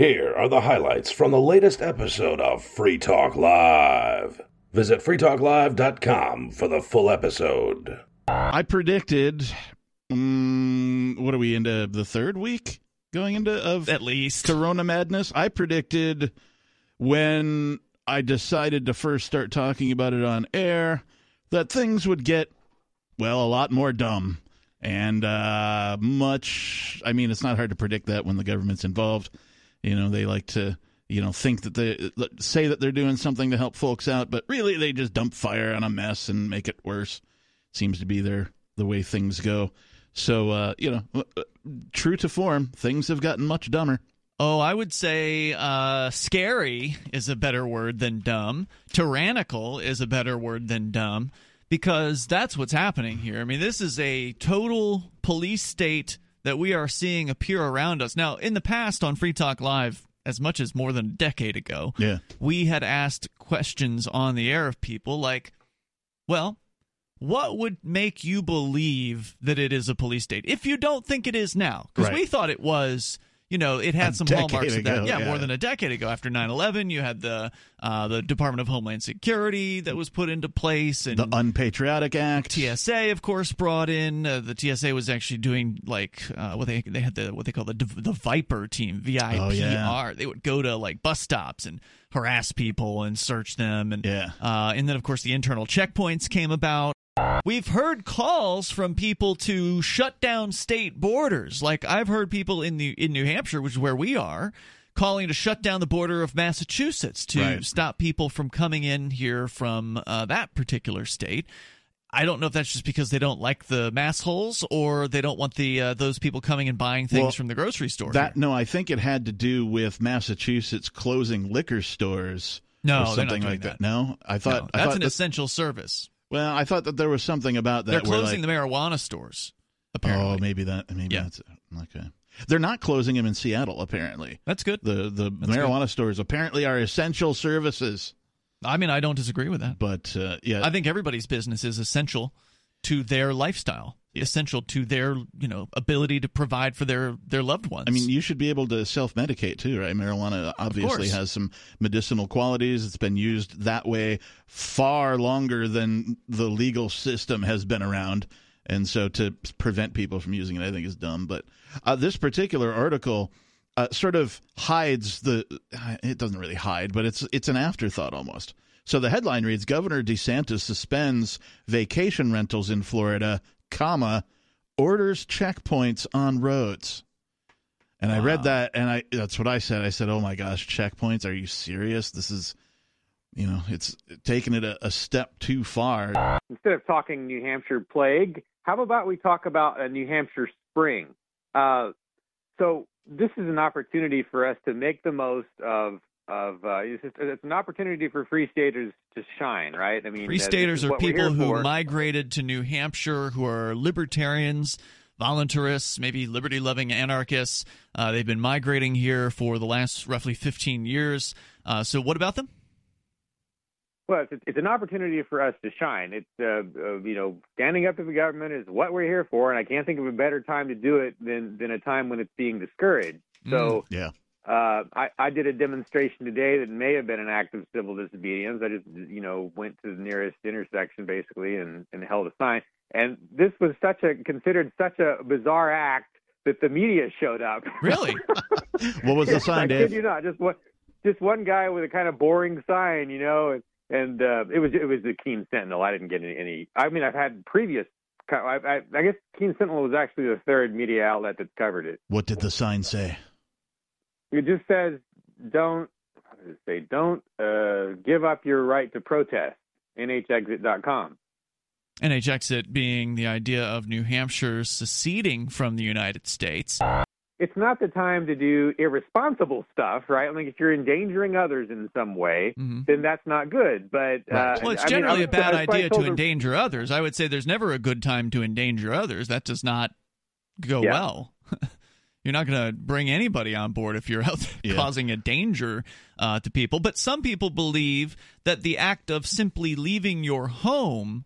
Here are the highlights from the latest episode of Free Talk Live. Visit freetalklive.com for the full episode. I predicted. Um, what are we into the third week going into of at least Corona madness? I predicted when I decided to first start talking about it on air that things would get well a lot more dumb and uh, much. I mean, it's not hard to predict that when the government's involved. You know, they like to you know think that they say that they're doing something to help folks out, but really they just dump fire on a mess and make it worse. Seems to be their the way things go. So uh, you know, uh, uh, true to form, things have gotten much dumber. Oh, I would say uh, scary is a better word than dumb. Tyrannical is a better word than dumb because that's what's happening here. I mean, this is a total police state that we are seeing appear around us. Now, in the past on Free Talk Live, as much as more than a decade ago, yeah. we had asked questions on the air of people like, well, what would make you believe that it is a police state if you don't think it is now? Because Right. we thought it was. You know, it had A some hallmarks of that. Yeah, yeah. more than a decade ago. After 9-11, you had the uh, the Department of Homeland Security that was put into place, and The Unpatriotic Act. TSA, of course, brought in. Uh, the TSA was actually doing like uh, what they they had the what they call the the Viper team, V I Oh, yeah. They would go to like bus stops and harass people and search them, and Yeah. uh, and then of course the internal checkpoints came about. We've heard calls from people to shut down state borders. Like I've heard people in the in New Hampshire, which is where we are, calling to shut down the border of Massachusetts to Right. stop people from coming in here from uh, that particular state. I don't know if that's just because they don't like the mass holes or they don't want the uh, those people coming and buying things Well, from the grocery store. That here. no, I think it had to do with Massachusetts closing liquor stores. No, or they're not something like that. No, I No, thought I that's thought an that- essential service. Well, I thought that there was something about that. They're closing like, the marijuana stores. Apparently, Oh, maybe that. Maybe Yeah. that's okay. They're not closing them in Seattle. Apparently, that's good. the the That's marijuana stores apparently are essential services. I mean, I don't disagree with that. But uh, yeah, I think everybody's business is essential to their lifestyle, essential to their you know ability to provide for their their loved ones. I mean, you should be able to self medicate too, right? Marijuana obviously has some medicinal qualities. It's been used that way far longer than the legal system has been around. And so to prevent people from using it, I think is dumb. But uh, this particular article uh, sort of hides the. It doesn't really hide, but it's it's an afterthought almost. So the headline reads: Governor DeSantis suspends vacation rentals in Florida, comma orders checkpoints on roads. And I read that, and I that's what I said. I said, "Oh my gosh, checkpoints? Are you serious? This is, you know, it's taking it a, a step too far." instead of talking New Hampshire plague, how about we talk about a New Hampshire spring? Uh, so this is an opportunity for us to make the most of of uh, it's, it's an opportunity for free staters to shine, right? I mean, Free uh, staters are people who for. migrated to New Hampshire who are libertarians, voluntarists, maybe liberty loving anarchists. Uh, they've been migrating here for the last roughly 15 years. Uh, so, what about them? Well, it's, it's an opportunity for us to shine. It's uh, uh, you know standing up to the government is what we're here for, and I can't think of a better time to do it than than a time when it's being discouraged. So Yeah, uh, I, I did a demonstration today that may have been an act of civil disobedience. I just you know went to the nearest intersection basically and, and held a sign. And this was such a considered such a bizarre act that the media showed up. Really? what was the sign, I Dave? kid you not. Just one, just one guy with a kind of boring sign, you know, and, and uh, it was it was the Keene Sentinel. I didn't get any. any I mean, I've had previous. I, I, I guess Keene Sentinel was actually the third media outlet that covered it. What did the sign say? It just says, "Don't how does it say? Don't uh, give up your right to protest." NHExit.com. NHExit being the idea of New Hampshire seceding from the United States. It's not the time to do irresponsible stuff, right? Like if you're endangering others in some way, Mhm. then that's not good. But uh, Well, it's I mean, generally was- a bad idea to endanger others. I would say there's never a good time to endanger others. That does not go Yeah. well. You're not going to bring anybody on board if you're out there Yeah. causing a danger uh, to people. But some people believe that the act of simply leaving your home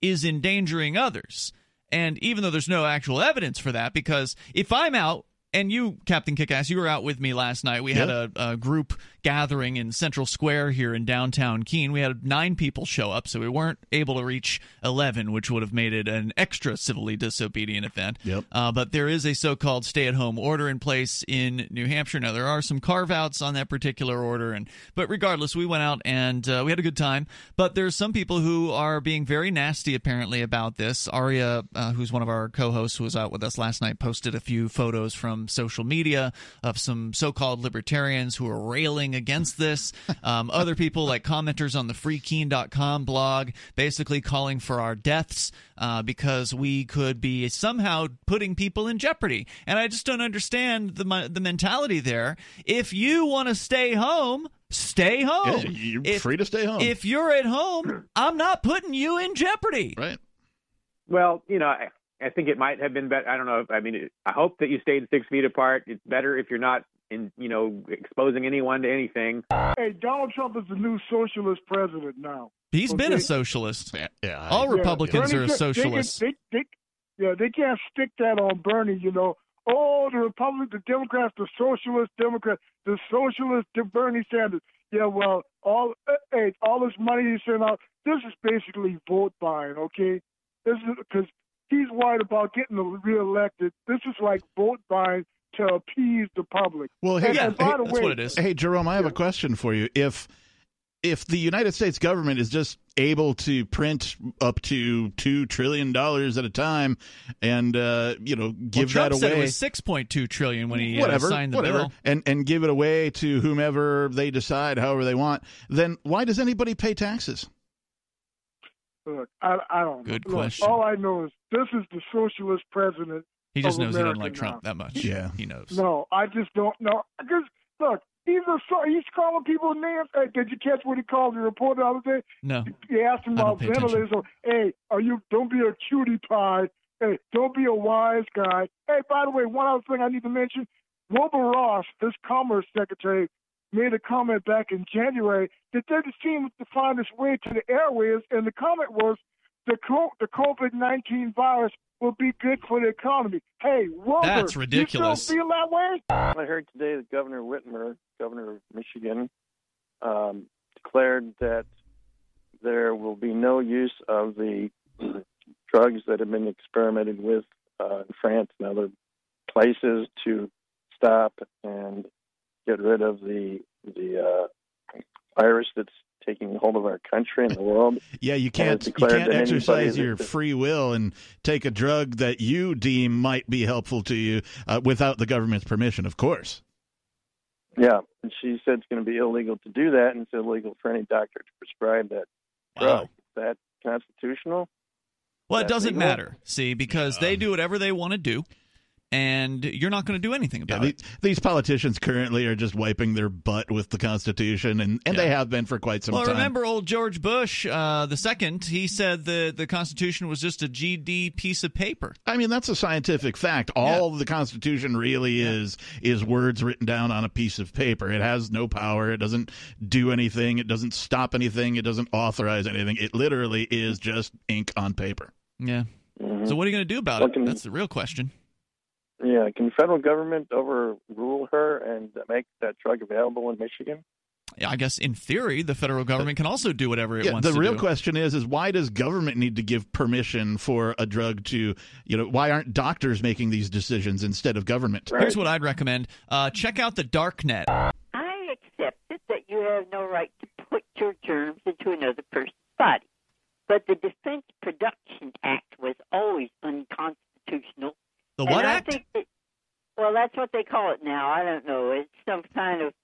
is endangering others. And even though there's no actual evidence for that, because if I'm out and you, Captain Kickass, you were out with me last night. We had a, a, group gathering in Central Square here in downtown Keene. We had nine people show up, so we weren't able to reach 11, which would have made it an extra civilly disobedient event. Yep. Uh, but there is a so called stay at home order in place in New Hampshire. Now, there are some carve outs on that particular order, and but regardless, we went out and uh, we had a good time. But there's some people who are being very nasty, apparently, about this. Aria, uh, who's one of our co hosts who was out with us last night, posted a few photos from social media of some so called libertarians who are railing against this. Um, other people, like commenters on the freekeene.com blog, basically calling for our deaths uh, because we could be somehow putting people in jeopardy. And I just don't understand the, the mentality there. If you want to stay home, stay home. Yeah, you're if, free to stay home. If you're at home, I'm not putting you in jeopardy. Right. Well, you know, I, I think it might have been better. I don't know. I mean, I hope that you stayed six feet apart. It's better if you're not in, you know, exposing anyone to anything. Hey, Donald Trump is the new socialist president now. He's okay. been a socialist. Yeah, yeah all yeah, Republicans Bernie, are socialists. They, they, they, yeah, they can't stick that on Bernie. You know, oh, the Republic, the Democrats, the socialist Democrats, the socialist Bernie Sanders. Yeah, well, all eh, hey, all this money he's sending out, this is basically vote buying. Okay, this is because he's worried about getting reelected. This is like vote buying to appease the public. Well, hey, yeah, hey, that's way, what it is. Hey, Jerome, I have a question for you. If if the United States government is just able to print up to two trillion dollars at a time, and uh, you know give well, that Trump away, said it was six point two trillion when he whatever, uh, signed the whatever, bill, and and give it away to whomever they decide, however they want. Then why does anybody pay taxes? Look, I, I don't. Good Look, question. All I know is this is the socialist president. He just knows America he doesn't like now. Trump that much. Yeah. he knows. No, I just don't know. Because look, he's a he's calling people names. Hey, did you catch what he called the reporter the other day? No. He asked him about pay attention. ventilators. So, hey, are you? Don't be a cutie pie. Hey, don't be a wise guy. Hey, by the way, one other thing I need to mention: Wilbur Ross, this Commerce Secretary, made a comment back in January that doesn't seem to find its way to the airwaves, and the comment was the co- the COVID nineteen virus will be good for the economy. Hey, Wilbur, That's ridiculous. You still feel that way? I heard today that Governor Whitmer, governor of Michigan, um, declared that there will be no use of the drugs that have been experimented with uh, in France and other places to stop and get rid of the the uh, virus that's taking hold of our country and the world. Yeah, you can't you can't exercise that- your free will and take a drug that you deem might be helpful to you uh, without the government's permission. Of course. Yeah, and she said it's going to be illegal to do that, and it's illegal for any doctor to prescribe that drug. Wow. Is that constitutional? Well, it doesn't legal? matter. See, because they do whatever they want to do, and you're not going to do anything Yeah, about the, it. these politicians currently are just wiping their butt with the Constitution, and, and Yeah. they have been for quite some time. Well, time. remember old George Bush, uh, the second, he said the the Constitution was just a GD piece of paper. I mean, that's a scientific fact. All the Constitution really is is words written down on a piece of paper. It has no power. It doesn't do anything. It doesn't stop anything. It doesn't authorize anything. It literally is just ink on paper. Yeah. Mhm. So what are you going to do about What it? can- That's the real question. Yeah, can the federal government overrule her and make that drug available in Michigan? I guess in theory, the federal government can also do whatever it Yeah, wants the to real do. question is is why does government need to give permission for a drug to you know why aren't doctors making these decisions instead of government? Right. Here's what I'd recommend: uh, check out the dark net. I accepted that you have no right to put your germs into another person's body. But the Defense Production Act was always unconstitutional. The what I act? Think that, well, that's what they call it now. I don't know. It's some kind of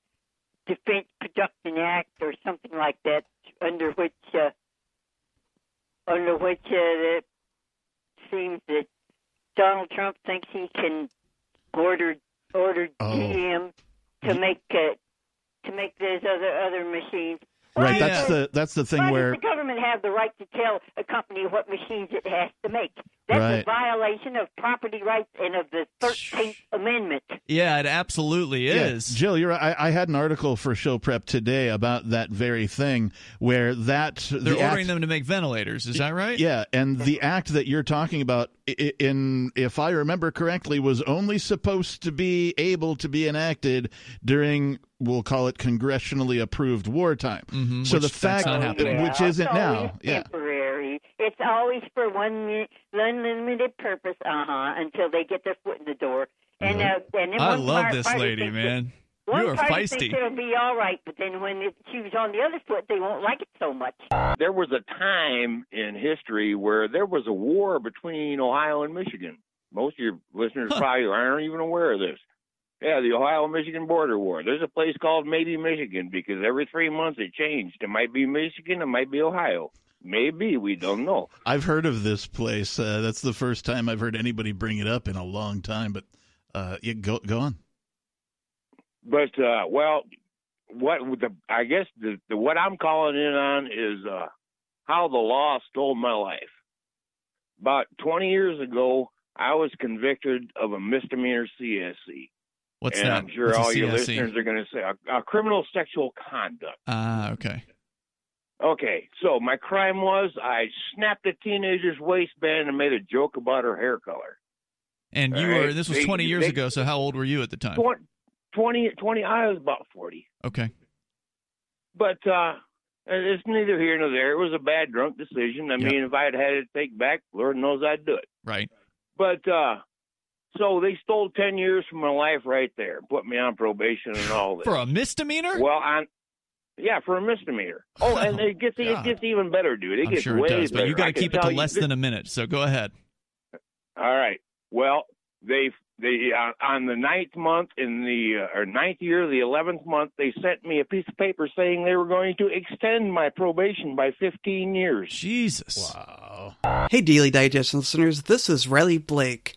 Defense Production Act or something like that, under which, uh, under which uh, it seems that Donald Trump thinks he can order order Oh. GM to make uh, to make those other other machines. Right, Why that's the that's the thing why where does the government have the right to tell a company what machines it has to make? That's Right. a violation of property rights and of the 13th Amendment. Yeah, it absolutely is. Yeah, Jill, you're right. I, I had an article for show prep today about that very thing where that They're the ordering act, them to make ventilators. Is that right? Yeah, and the act that you're talking about, in if I remember correctly, was only supposed to be able to be enacted during, we'll call it congressionally approved wartime. Mhm, so which the that's fact, not happening. which Yeah, isn't it's now, yeah. temporary. It's always for one mi- unlimited purpose, uh huh, until they get their foot in the door. And uh, and then I love part- this party lady, thinks man. that- One You are party feisty. thinks it'll be all right, but then when it, she's on the other foot, they won't like it so much. There was a time in history where there was a war between Ohio and Michigan. Most of your listeners Huh. probably aren't even aware of this. Yeah, the Ohio Michigan border war. There's a place called maybe Michigan because every three months it changed. It might be Michigan, it might be Ohio. Maybe, we don't know. I've heard of this place. Uh, that's the first time I've heard anybody bring it up in a long time. But uh, yeah, go go on. But uh well, what the I guess the, the what I'm calling in on is uh how the law stole my life. About 20 years ago, I was convicted of a misdemeanor CSC. What's and that? I'm sure What's all your listeners are going to say a, a criminal sexual conduct. Ah, okay. Okay, so my crime was I snapped a teenager's waistband and made a joke about her hair color. And you right. were this was They- 20 years they- ago. So how old were you at the time? 20, 20, 20 I was about 40. Okay. But uh it's neither here nor there. It was a bad drunk decision. I Yeah. mean, if I had had it take back, Lord knows I'd do it. Right. But uh so they stole 10 years from my life right there, put me on probation and all this. For a misdemeanor? Well, on yeah, for a misdemeanor. Oh, and it gets it gets even better, dude. It I'm gets sure way it does, but better. you got to keep it to less this- than a minute. So go ahead. All right. Well, they they uh, on the ninth month in the uh, or ninth year, the eleventh month, they sent me a piece of paper saying they were going to extend my probation by fifteen years. Jesus. Wow. Hey, Daily Digest listeners, this is Riley Blake.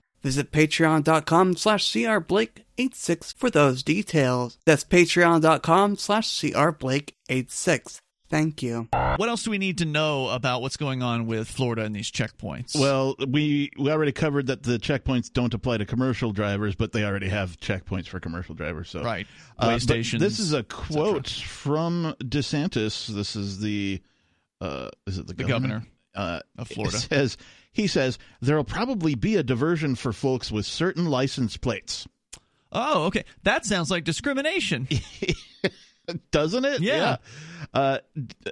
Visit patreon.com slash crblake86 for those details. That's patreon.com slash crblake86. Thank you. What else do we need to know about what's going on with Florida and these checkpoints? Well, we we already covered that the checkpoints don't apply to commercial drivers, but they already have checkpoints for commercial drivers. So right. Uh, Weigh but stations. This is a quote from DeSantis. This is the uh, is it the, The governor, governor Uh, of Florida. It says he says there'll probably be a diversion for folks with certain license plates. Oh, okay. That sounds like discrimination. Doesn't it? Yeah. Uh,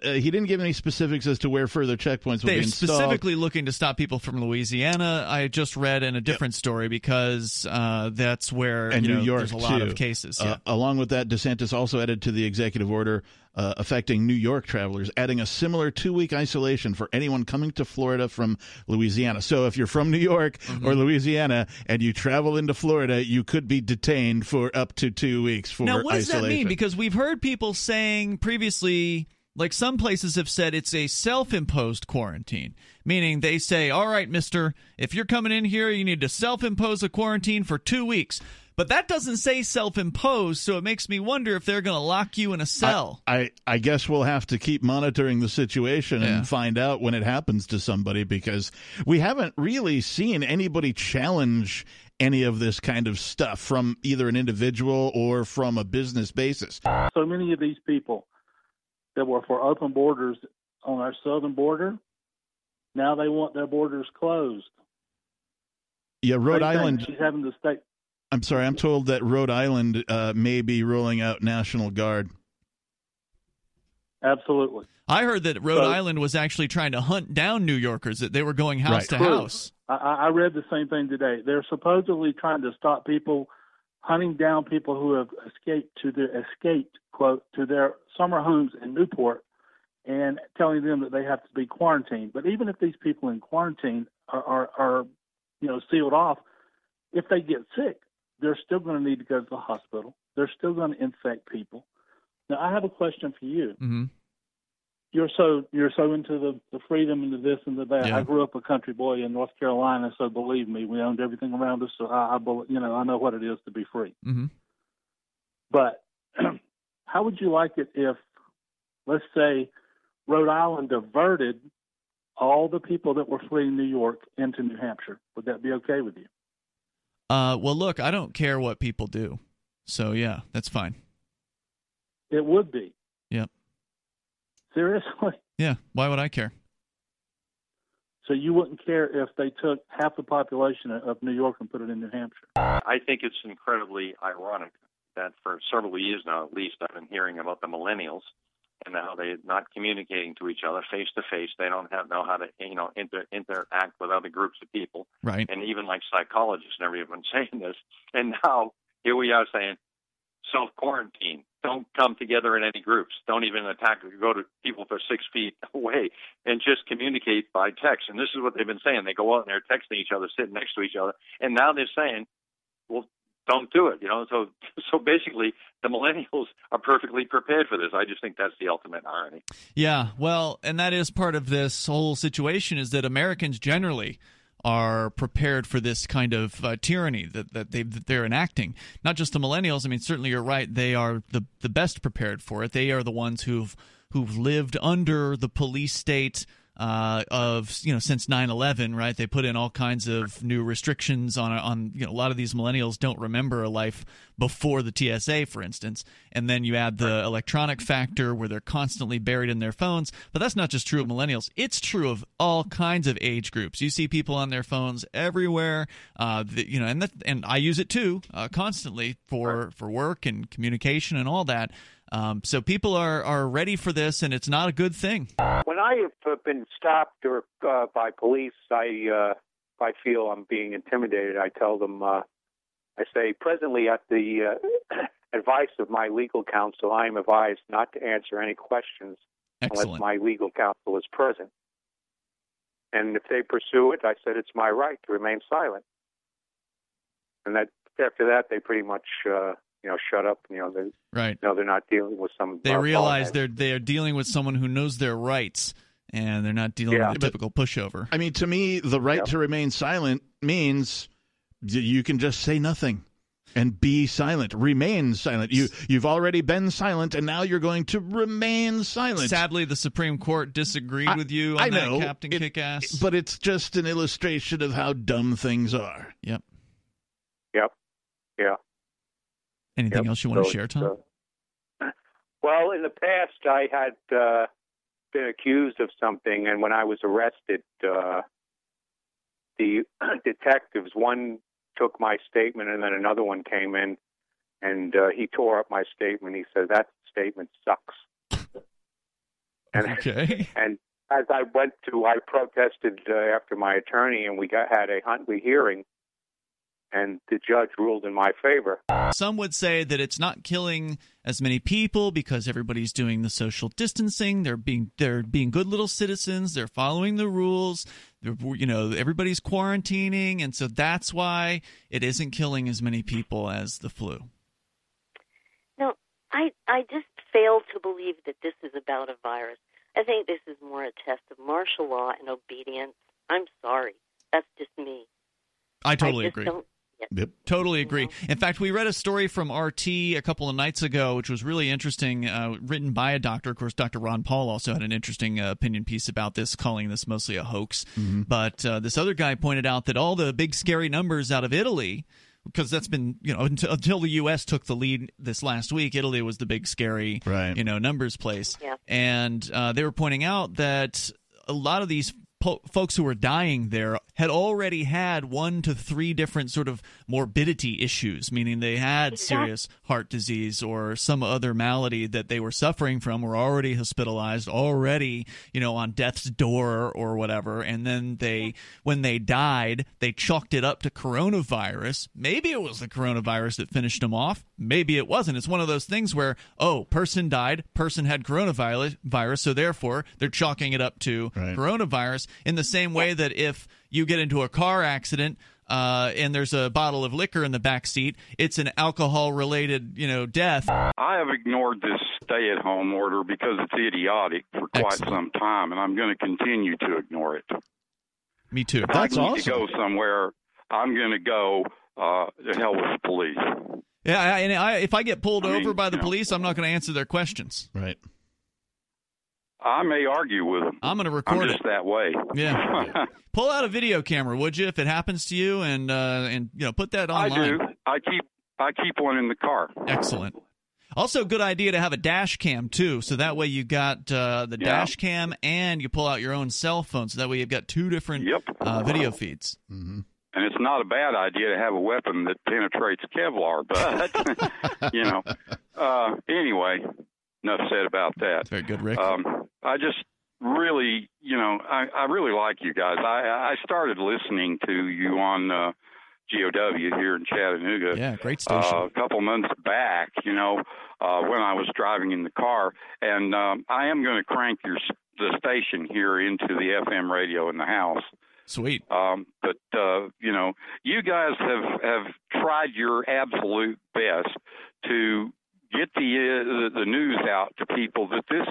uh, he didn't give any specifics as to where further checkpoints will They're be installed. specifically looking to stop people from Louisiana. I just read in a different story because uh, that's where and you know, New York there's a lot too. of cases. Uh, Yeah. along with that, DeSantis also added to the executive order uh, affecting New York travelers, adding a similar two-week isolation for anyone coming to Florida from Louisiana. So, if you're from New York Mm-hmm. or Louisiana and you travel into Florida, you could be detained for up to two weeks for now, what does isolation. that mean? Because we've heard people saying previously, like some places have said, it's a self-imposed quarantine, meaning they say, "All right, Mister, if you're coming in here, you need to self-impose a quarantine for two weeks." But that doesn't say self-imposed, so it makes me wonder if they're going to lock you in a cell. I, I guess we'll have to keep monitoring the situation Yeah. and find out when it happens to somebody because we haven't really seen anybody challenge any of this kind of stuff from either an individual or from a business basis. So many of these people that were for open borders on our southern border, now they want their borders closed. Yeah, Rhode Island. She's having to stay. I'm sorry, I'm told that Rhode Island uh, may be rolling out National Guard. Absolutely. I heard that Rhode So- Island was actually trying to hunt down New Yorkers; that they were going house Right. to True. house. I, I I read the same thing today. They're supposedly trying to stop people hunting down people who have escaped to their escaped quote to their summer homes in Newport and telling them that they have to be quarantined. But even if these people in quarantine are are, are you know sealed off, if they get sick, they're still going to need to go to the hospital. they're still going to infect people. Now, I have a question for you. Mm-hmm. You're so you're so into the the freedom and the this and the that. Yeah. I grew up a country boy in North Carolina, so believe me, we owned everything around us. So I, I you know I know what it is to be free. Mm-hmm. But how would you like it if, let's say, Rhode Island diverted all the people that were fleeing New York into New Hampshire? Would that be okay with you? Uh, well, look, I don't care what people do, so yeah, that's fine. It would be. Yep. Seriously? Yeah. Why would I care? So you wouldn't care if they took half the population of New York and put it in New Hampshire? I think it's incredibly ironic that for several years now, at least, I've been hearing about the millennials and how they're not communicating to each other face to face. They don't have know how to you know inter, interact with other groups of people, Right. and even like psychologists and everyone saying this. And now here we are saying self quarantine. Don't come together in any groups. Don't even attack. Go to people for six feet away and just communicate by text. And this is what they've been saying. They go out and they're texting each other, sitting next to each other, and now they're saying, "Well, don't do it." You know. So, so basically, the millennials are perfectly prepared for this. I just think that's the ultimate irony. Yeah, well, and that is part of this whole situation is that Americans generally are prepared for this kind of uh, tyranny that that, they, that they're enacting. Not just the millennials. I mean, certainly you're right. They are the the best prepared for it. They are the ones who've who've lived under the police state. Uh, of you know since 9/11, right? They put in all kinds of new restrictions on on you know a lot of these millennials don't remember a life before the TSA, for instance, and then you add the electronic factor where they're constantly buried in their phones. But that's not just true of millennials; it's true of all kinds of age groups. You see people on their phones everywhere, uh, the, you know, and that, and I use it too uh, constantly for for work and communication and all that. Um, so people are are ready for this, and it's not a good thing. When I have been stopped or uh, by police, I uh, I feel I'm being intimidated. I tell them, uh, I say, presently at the uh, advice of my legal counsel, I am advised not to answer any questions unless my legal counsel is present. And if they pursue it, I said it's my right to remain silent. And that after that, they pretty much, uh, you know, shut up. You know, they, Right. you know, they're not dealing with some. They realize they're they are dealing with someone who knows their rights, and they're not dealing Yeah. with a typical pushover. I mean, to me, the right to remain silent means you can just say nothing and be silent, remain silent. You you've already been silent, and now you're going to remain silent. Sadly, the Supreme Court disagreed with you on I that, know, Captain it- Kickass. but it's just an illustration of how dumb things are. Yep. Yep. Yeah. Anything Yep. else you want So to share, Tom? uh, well, in the past, I had uh, been accused of something, and when I was arrested, uh, the detectives one took my statement, and then another one came in, and uh, he tore up my statement. He said that statement sucks. And okay. and as I went to, I protested uh, after my attorney, and we got had a Huntley hearing, and the judge ruled in my favor. Some would say that it's not killing as many people because everybody's doing the social distancing. They're being they're being good little citizens. They're following the rules. They're, you know, everybody's quarantining, and so that's why it isn't killing as many people as the flu. No, I I just fail to believe that this is about a virus. I think this is more a test of martial law and obedience. I'm sorry. That's just me. I totally just agree. don't- Yep. Totally agree. In fact, we read a story from RT a couple of nights ago, which was really interesting, uh, written by a doctor. Of course, Dr. Ron Paul also had an interesting uh, opinion piece about this, calling this mostly a hoax. But uh, this other guy pointed out that all the big scary numbers out of Italy, because that's been, you know, until, until the U.S. took the lead this last week, Italy was the big scary, Right. you know, numbers place. Yeah. And uh, they were pointing out that a lot of these po- folks who were dying there had already had one to three different sort of morbidity issues, meaning they had serious heart disease or some other malady that they were suffering from, were already hospitalized, already, you know, on death's door or whatever. And then they, when they died, they chalked it up to coronavirus. Maybe it was the coronavirus that finished them off. Maybe it wasn't. It's one of those things where, oh, person died, person had coronavirus, virus, so therefore they're chalking it up to Right. coronavirus in the same way that if you get into a car accident uh, and there's a bottle of liquor in the back seat, it's an alcohol related, you know, death. I have ignored this stay at home order because it's idiotic for quite some time, and I'm going to continue to ignore it. Me too. If I need to go somewhere, I'm going to go uh, to hell with the police. Yeah, I, and I, if I get pulled I mean, over by the you know. police, I'm not going to answer their questions. Right. I may argue with them. I'm going to record I'm record just it. that way. Yeah. Pull out a video camera, would you, if it happens to you, and uh, and you know put that online. I do. I keep I keep one in the car. Excellent. Also, good idea to have a dash cam too, so that way you got uh, the Yeah. dash cam and you pull out your own cell phone, so that way you've got two different uh, video feeds. Mm-hmm. And it's not a bad idea to have a weapon that penetrates Kevlar, but you know. Uh, anyway, enough said about that. Very good, Rick. Um, I just really, you know, I, I really like you guys. I, I started listening to you on uh, GOW here in Chattanooga. Yeah, great station. Uh, a couple months back, you know, uh, when I was driving in the car, and um, I am going to crank your the station here into the FM radio in the house. Sweet. Um, but uh, you know, you guys have have tried your absolute best to get the uh, the, the news out to people that this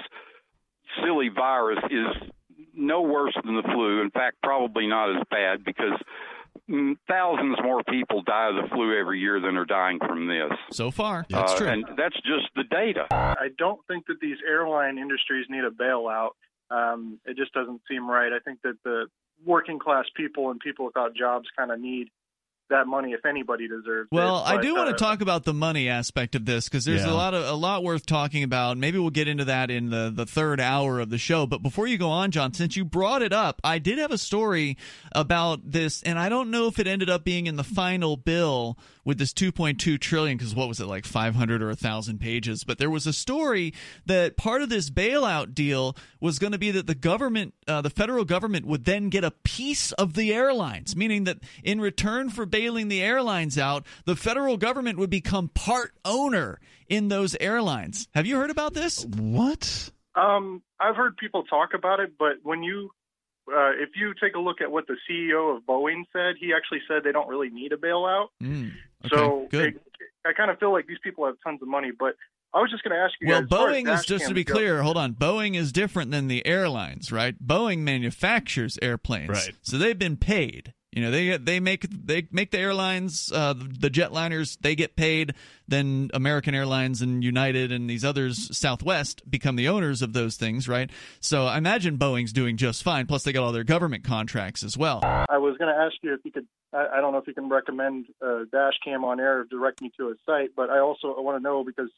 silly virus is no worse than the flu. In fact, probably not as bad because thousands more people die of the flu every year than are dying from this. So far, that's uh, true. and that's just the data. I don't think that these airline industries need a bailout. Um, it just doesn't seem right. I think that the working class people and people without jobs kind of need that money if anybody deserves Well, it. Well, I But, do want uh, to talk about the money aspect of this because there's Yeah. a lot of a lot worth talking about. Maybe we'll get into that in the the third hour of the show. But before you go on, John, since you brought it up, I did have a story about this, and I don't know if it ended up being in the final bill with this 2.2 trillion because what was it like 500 or 1000 pages? But there was a story that part of this bailout deal was going to be that the government uh, the federal government would then get a piece of the airlines meaning that in return for bailing the airlines out the federal government would become part owner in those airlines. Have you heard about this? What? Um, I've heard people talk about it, but when you, uh, if you take a look at what the CEO of Boeing said, he actually said they don't really need a bailout. Mm, so it- I kind of feel like these people have tons of money. But I was just going to ask you Well, guys. as far as Boeing is just to cams be go- clear. Hold on, Boeing is different than the airlines, right? Boeing manufactures airplanes, Right. So they've been paid. You know, they they make they make the airlines, uh, the jetliners, they get paid. Then American Airlines and United and these others, Southwest, become the owners of those things, right? So I imagine Boeing's doing just fine. Plus, they got all their government contracts as well. I was going to ask you if you could. I, I don't know if you can recommend dash cam on air direct me to a site, but I also I want to know because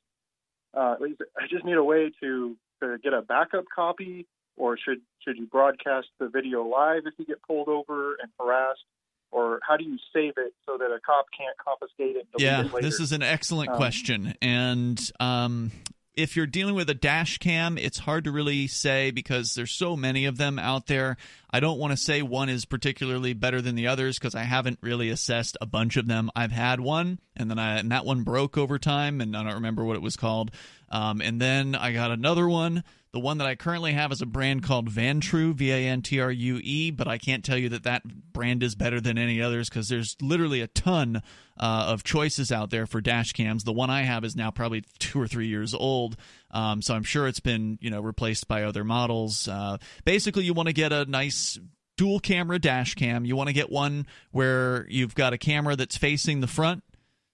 uh, I just need a way to, to get a backup copy, or should should you broadcast the video live if you get pulled over and harassed, or how do you save it so that a cop can't confiscate it? Yeah, it this is an excellent Um, question. And um, if you're dealing with a dash cam, it's hard to really say because there's so many of them out there. I don't want to say one is particularly better than the others because I haven't really assessed a bunch of them. I've had one, and then I and that one broke over time, and I don't remember what it was called. Um, and then I got another one. The one that I currently have is a brand called Vantrue, V A N T R U E, but I can't tell you that that brand is better than any others because there's literally a ton uh, of choices out there for dash cams. The one I have is now probably two or three years old, um, so I'm sure it's been you know replaced by other models. Uh, basically, you want to get a nice dual camera dash cam. You want to get one where you've got a camera that's facing the front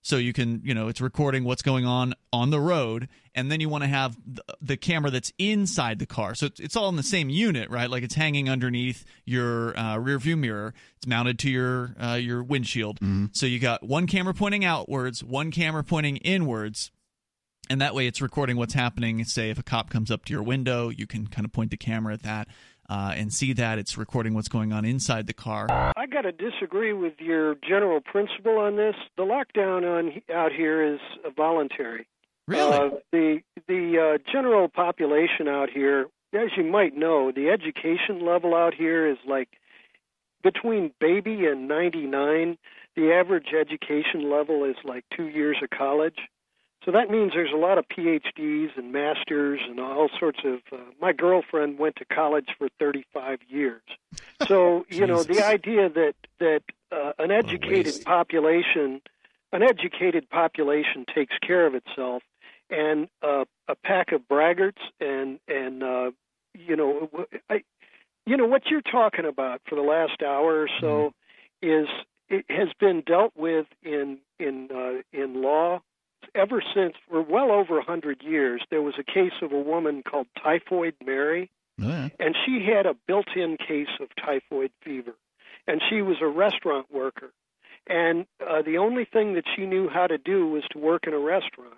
so you can you know it's recording what's going on on the road and then you want to have the, the camera that's inside the car. So it's, it's all in the same unit right? Like it's hanging underneath your uh, rear view mirror. It's mounted to your uh, your windshield. So you got one camera pointing outwards one camera pointing inwards and that way it's recording what's happening. Say if a cop comes up to your window you can kind of point the camera at that uh, and see that it's recording what's going on inside the car. I got to disagree with your general principle on this. The lockdown on out here is uh, voluntary. Really? Uh, the the uh, general population out here, as you might know, the education level out here is like between baby and 99. The average education level is like two years of college. So that means there's a lot of PhDs and masters and all sorts of. Uh, my girlfriend went to college for 35 years. So you know the idea that that uh, an educated population, an educated population takes care of itself, and uh, a pack of braggarts and and uh, you know I, you know what you're talking about for the last hour or so is it has been dealt with in in uh, in law ever since for well over a hundred years. There was a case of a woman called Typhoid Mary, Yeah. and she had a built-in case of typhoid fever, and she was a restaurant worker, and uh, the only thing that she knew how to do was to work in a restaurant,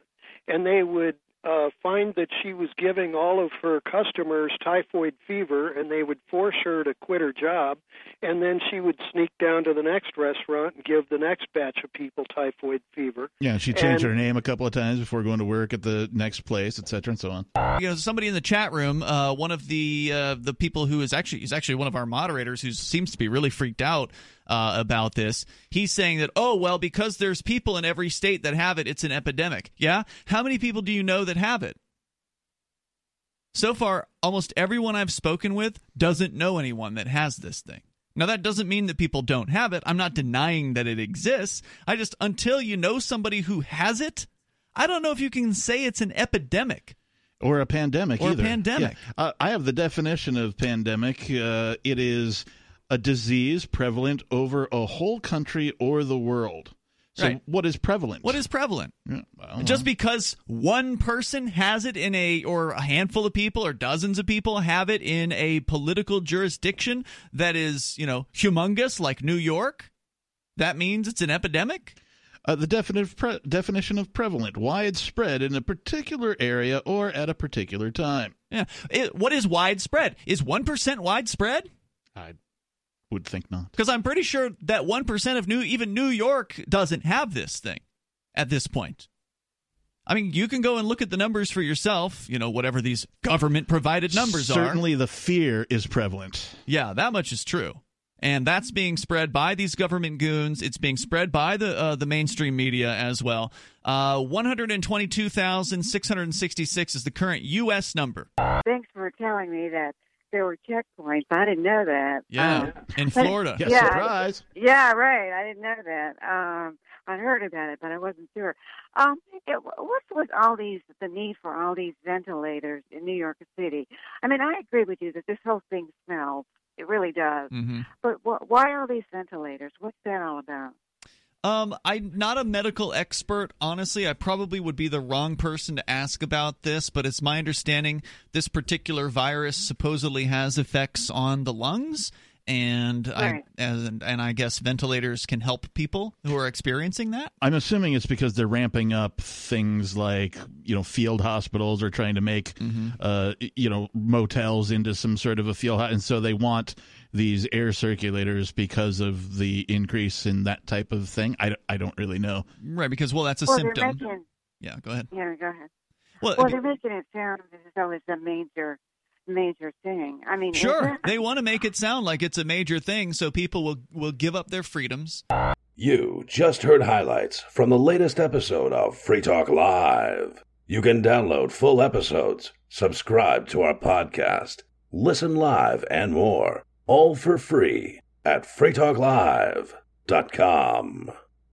and they would uh, find that she was giving all of her customers typhoid fever, and they would force her to quit her job, and then she would sneak down to the next restaurant and give the next batch of people typhoid fever. Yeah, she changed And- her name a couple of times before going to work at the next place, et cetera, and so on. you know somebody in the chat room uh, one of the uh, the people who is actually is actually one of our moderators who seems to be really freaked out uh, about this he's saying that oh well because there's people in every state that have it it's an epidemic yeah how many people do you know that have it so far almost everyone i've spoken with doesn't know anyone that has this thing now that doesn't mean that people don't have it i'm not denying that it exists i just until you know somebody who has it i don't know if you can say it's an epidemic or a pandemic Or a either. pandemic. Yeah. Uh, I have the definition of pandemic. Uh, it is a disease prevalent over a whole country or the world. So, Right. what is prevalent? What is prevalent? Yeah, well, Just because one person has it in a, or a handful of people, or dozens of people have it in a political jurisdiction that is, you know, humongous, like New York, that means it's an epidemic? Uh, the definitive pre- definition of prevalent, widespread in a particular area or at a particular time. Yeah. It, what is widespread? Is 1% widespread? I would think not. Because I'm pretty sure that 1% of New, even New York doesn't have this thing at this point. I mean, you can go and look at the numbers for yourself, you know, whatever these government provided numbers are. Certainly, the fear is prevalent. Yeah, that much is true. And that's being spread by these government goons. It's being spread by the uh, the mainstream media as well. Uh, 122,666 is the current U.S. number. Thanks for telling me that there were checkpoints. I didn't know that. Yeah, Um, in Florida. Yeah, yeah, surprise. Yeah, right. I didn't know that. Um, I heard about it, but I wasn't sure. Um, it, what's with all these the need for all these ventilators in New York City? I mean, I agree with you that this whole thing smells. It really does. Mhm. But wh- why all these ventilators? What's that all about? Um, I'm not a medical expert. Honestly, I probably would be the wrong person to ask about this, but it's my understanding this particular virus supposedly has effects on the lungs, and Right. I and, and I guess ventilators can help people who are experiencing that. I'm assuming it's because they're ramping up things like you know field hospitals or trying to make uh, you know motels into some sort of a field, and so they want these air circulators because of the increase in that type of thing. I, I don't really know. Right, because well, that's a well, symptom. making. Yeah, go ahead. Yeah, go ahead. Well, Well, they're making it sound as though it's a major, major thing. I mean, Sure, they want to make it sound like it's a major thing, so people will will give up their freedoms. You just heard highlights from the latest episode of Free Talk Live. You can download full episodes, subscribe to our podcast, listen live, and more, all for free at freetalklive.com.